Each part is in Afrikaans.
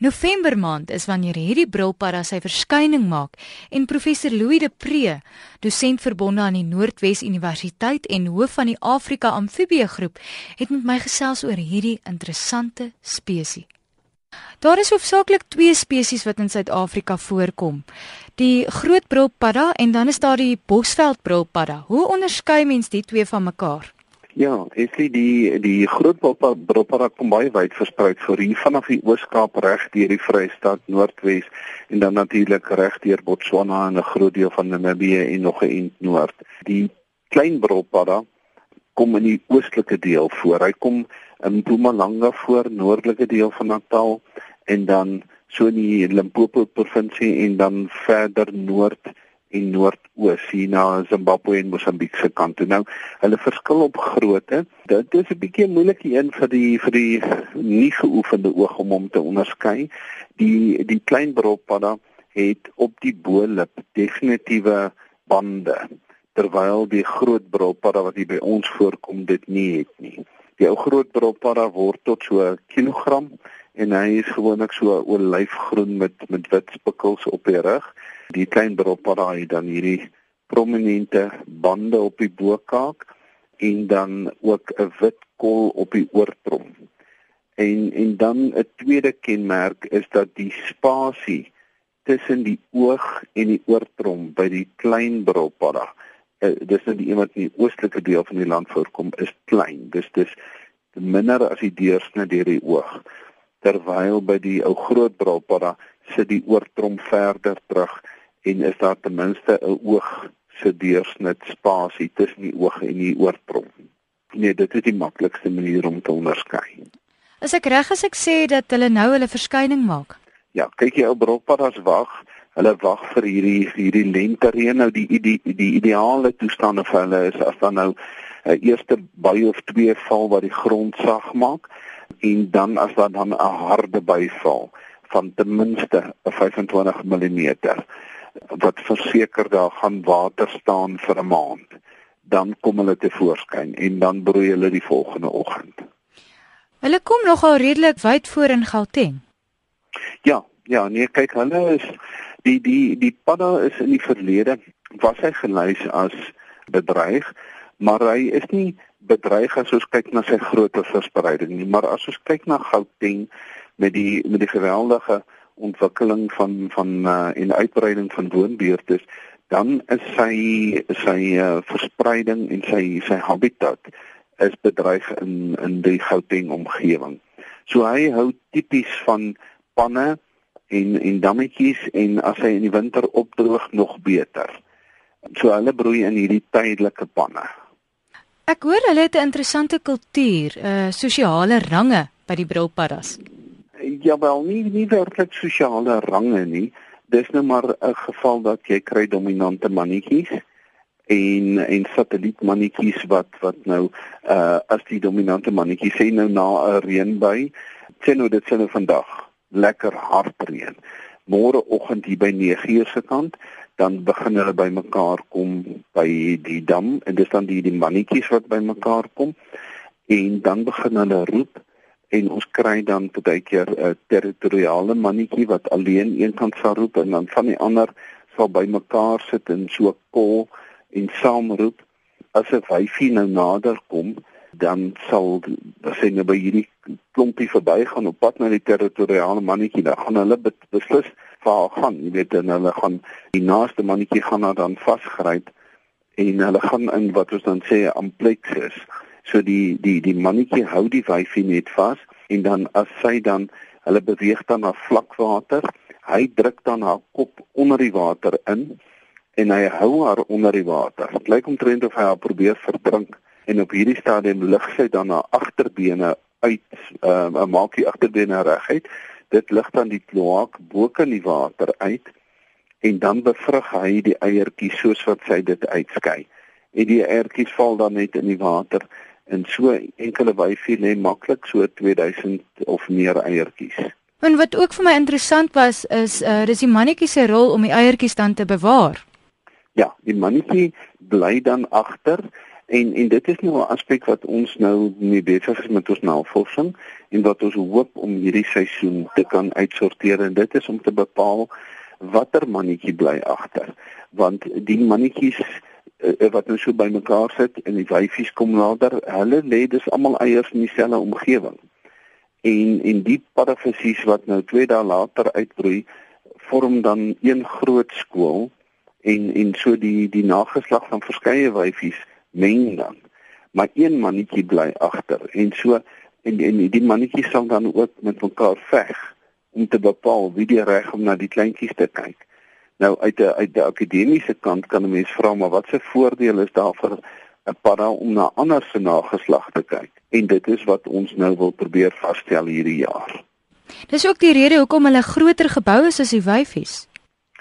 November maand is wanneer hierdie brilpadda sy verskyning maak en professor Louis de Pre, dosent verbonde aan die Noordwes Universiteit en hoof van die Afrika Amfibie Groep, het met my gesels oor hierdie interessante spesies. Daar is hoofsaaklik twee spesies wat in Suid-Afrika voorkom. Die groot brilpadda en dan is daar die bosveld brilpadda. Hoe onderskei mens die twee van mekaar? Ja, ek sê die die groot bropara kom baie wyd versprei vir hier vanaf die Oos-Kaap reg deur die Vrystaat Noordwes en dan natuurlik reg deur Botswana en 'n groot deel van Namibië en nog 'n ent noord. Die klein bropara kom in die oostelike deel voor. Hy kom in Mpumalanga voor, noordelike deel van Natal en dan so in die Limpopo provinsie en dan verder noord en noordoos hier na Zimbabwe en Mosambiek se kant toe. Nou, hulle verskil op grootte. Dit is 'n bietjie moeilik een vir die vir die nie geoefende oog om hom te onderskei. Die die klein broppadda het op die bo-lip definitiewe bande terwyl die groot broppadda wat hier by ons voorkom dit nie het nie. Die ou groot broppadda word tot so 'n kilogram en hy is gewoonlik so olyfgroen met met wit spikkels op die rug die klein broppada het dan hierdie prominente bande op die bokaak en dan ook 'n wit kol op die oortrom. En en dan 'n tweede kenmerk is dat die spasie tussen die oog en die oortrom by die klein broppada uh, dis nou die een wat in die oostelike deel van die land voorkom is klein. Dis dis minder as die deursnit deur die oog. Terwyl by die ou groot broppada sit die oortrom verder terug en is daar ten minste 'n oog se deursnit spasie tussen die oog en die oortrom. Nee, dit is die maklikste manier om te onderskei. Is ek reg as ek sê dat hulle nou hulle verskyning maak? Ja, kyk jy ou brokpaddas wag. Hulle wag vir hierdie hierdie lentereën nou die die die ideale toestande vir hulle is as dan nou 'n uh, eerste bui of twee val wat die grond sag maak en dan as daar dan 'n harde bui val van ten minste 25 mm wat verseker daar gaan water staan vir 'n maand, dan kom hulle te voorskyn en dan broei hulle die volgende oggend. Hulle kom nogal redelik wyd voor in Gauteng. Ja, ja, nee, kyk, hulle is die die die padda is in die verlede was hy gelys as bedreig, maar hy is nie bedreig as ons kyk na sy grootte verspreiding nie, maar as ons kyk na Gauteng met die met die geweldige ontwikkeling van van uh, en uitbreiding van woonbuurte dan is sy sy uh, verspreiding en sy sy habitat is bedreig in in die Gauteng omgewing. So hy hou tipies van panne en en dammetjies en as hy in die winter opdroog nog beter. So hulle broei in hierdie tydelike panne. Ek hoor hulle het 'n interessante kultuur, uh, sosiale range by die brilpaddas ja wel nie nie werklik sosiale range nie. Dis nou maar 'n geval dat jy kry dominante mannetjies en en satellietmannetjies wat wat nou uh as die dominante mannetjie sê nou na 'n reënbui sien nou dit sien nou vandag lekker hard reën. Môreoggend hier by 9:00 se kant dan begin hulle bymekaar kom by die dam en dis dan die die mannetjies wat bymekaar kom en dan begin hulle roep en ons kry dan baie keer 'n territoriale mannetjie wat alleen een kant sal roep en dan van die ander sal bymekaar sit en so kol en saam roep as 'n wyfie nou nader kom dan sal hy nou by hierdie klompie verbygaan op pad na die territoriale mannetjie dan gaan hulle beslis haar gaan jy weet en hulle gaan die naaste mannetjie gaan dan vasgryp en hulle gaan in wat ons dan sê 'n amplexus So die die die mannetjie hou die wyfie net vas en dan as sy dan hulle beweeg dan na vlakwater, hy druk dan haar kop onder die water in en hy hou haar onder die water. Dit lyk omtrent of hy haar probeer verdrink en op hierdie stadium lig sy dan haar agterbene uit, uh, maak die agterbene reguit. Dit lig dan die kloak bo kan die water uit en dan bevrug hy die eiertjies soos wat sy dit uitskei. En die eiertjies val dan net in die water en so enkele wyfie lê maklik so 2000 of meer eiertjies. En wat ook vir my interessant was is uh dis die mannetjie se rol om die eiertjies dan te bewaar. Ja, die mannetjie bly dan agter En en dit is nou 'n aspek wat ons nou mee besig is met ons navorsing en wat ons hoop om hierdie seisoen te kan uitsorteer. En dit is om te bepaal watter mannetjie bly agter. Want die mannetjies uh, wat nou so bymekaar sit en die wyfies kom nader hulle lê dis almal eiers in dieselfde omgewing. En en die parafisies wat nou 2 dae later uitbroei vorm dan een groot skool en en so die die nageslag van verskeie wyfies meng dan maar een mannetjie bly agter. En so en en die mannetjie sal dan ook met mekaar veg om te bepaal wie die reg om na die kleintjies te kyk. Nou uit 'n uit die akademiese kant kan 'n mens vra maar wat se voordeel is daar vir 'n para om na ander se nageslag te kyk? En dit is wat ons nou wil probeer vasstel hierdie jaar. Dis ook die rede hoekom hulle groter gebou is as die wyfies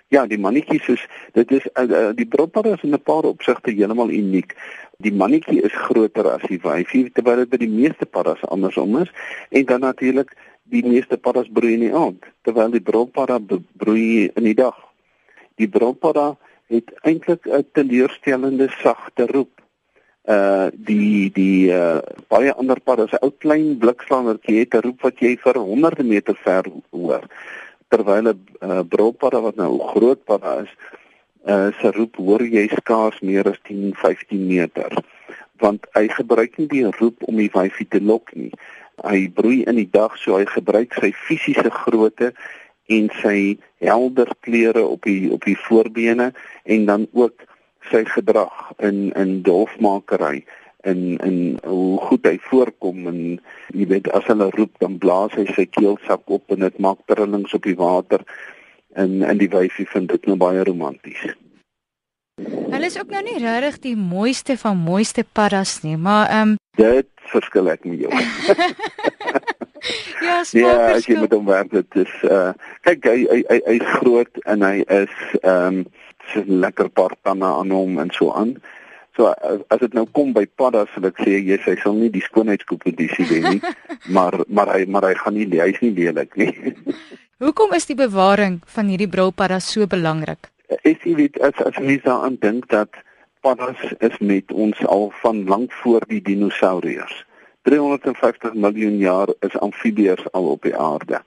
Ja, die mannetjies is dit is uh, die bropara is in 'n paar opsigte heeltemal uniek. Die mannetjie is groter as die wyfie terwyl dit by die meeste paras andersom is en dan natuurlik die meeste paras broei in die aand terwyl die bropara broei in die dag. Die bropara het eintlik 'n teleurstellende sagte roep. Uh die die uh baie ander paras, 'n ou klein blikslaandertjie het 'n roep wat jy vir honderde meter ver hoor terwyl 'n uh, bropara wat nou groot para is, uh, se roep hoor jy skaars meer as 10, 15 meter. Want hy gebruik nie die roep om die wyfie te lok nie. Hy broei in die dag, so hy gebruik sy fisiese grootte en sy helder kleure op die op die voorbene en dan ook sy gedrag in in dolfmakery en en hoe goed hy voorkom en jy weet as hulle roep dan blaas hy sy keelsak op en dit maak trillings op die water en en die wyfie vind dit nou baie romanties. Hulle is ook nou nie regtig die mooiste van mooiste paddas nie, maar ehm um... dit verskil ek met jou. ja, smaak ja, jy moet hom werk dit is uh kyk hy hy hy hy's groot en hy is ehm um, so lekker paar tande aan hom en so aan. So as dit nou kom by paddas sal ek sê jy sê hy sal nie die skoonheidskompetisie wen nie, maar maar hy maar hy gaan nie hy's nie lelik nie. Hoekom is die bewaring van hierdie brilpaddas so belangrik? Is jy weet as as jy daaraan dink dat paddas is met ons al van lank voor die dinosourus. 350 miljoen jaar is amfibieërs al op die aarde.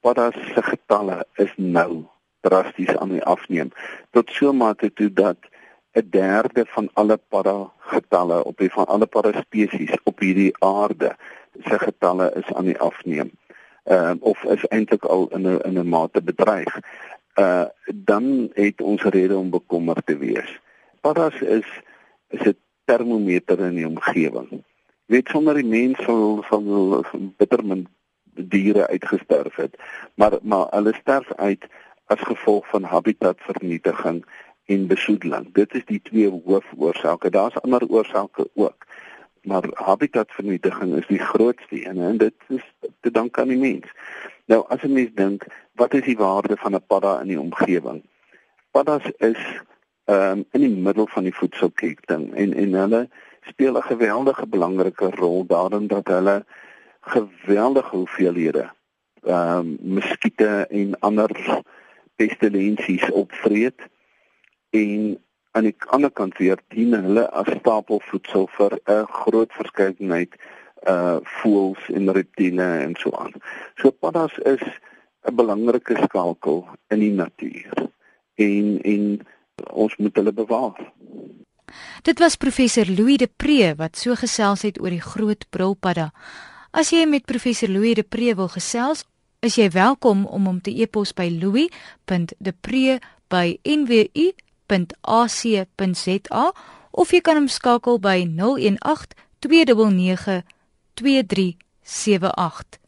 Paddas se getalle is nou drasties aan die afneem tot so mate toe dat 'n derde van alle para getalle op die van alle para spesies op hierdie aarde se getalle is aan die afneem. Ehm uh, of is eintlik al in 'n in 'n mate bedreig. Uh dan het ons rede om bekommerd te wees. Paras is is 'n termometer in die omgewing. Weet sonder die mens sal sal bittermin diere uitgesterf het. Maar maar hulle sterf uit as gevolg van habitatvernietiging en besoedeling. Dit is die twee hoofoorsake. Daar's ander oorsake ook. Maar habitatvernietiging is die grootste een en dit is te dank aan die mens. Nou as 'n mens dink, wat is die waarde van 'n padda in die omgewing? Paddas is ehm um, in die middel van die voedselketting en en hulle speel 'n geweldige belangrike rol daarin dat hulle geweldige hoeveelhede ehm um, muskiete en ander pestilensies opvreet en aan die ander kant weer dien hulle as stapelvoedsel vir 'n groot verskeidenheid uh voëls en reptiele en so aan. So paddas is 'n belangrike skakel in die natuur en en ons moet hulle bewaar. Dit was professor Louis de Pre wat so gesels het oor die groot brilpadda. As jy met professor Louis de Pre wil gesels, is jy welkom om hom te e-pos by louis.depre@nwu www.ac.za of jy kan hom skakel by 018 299 2378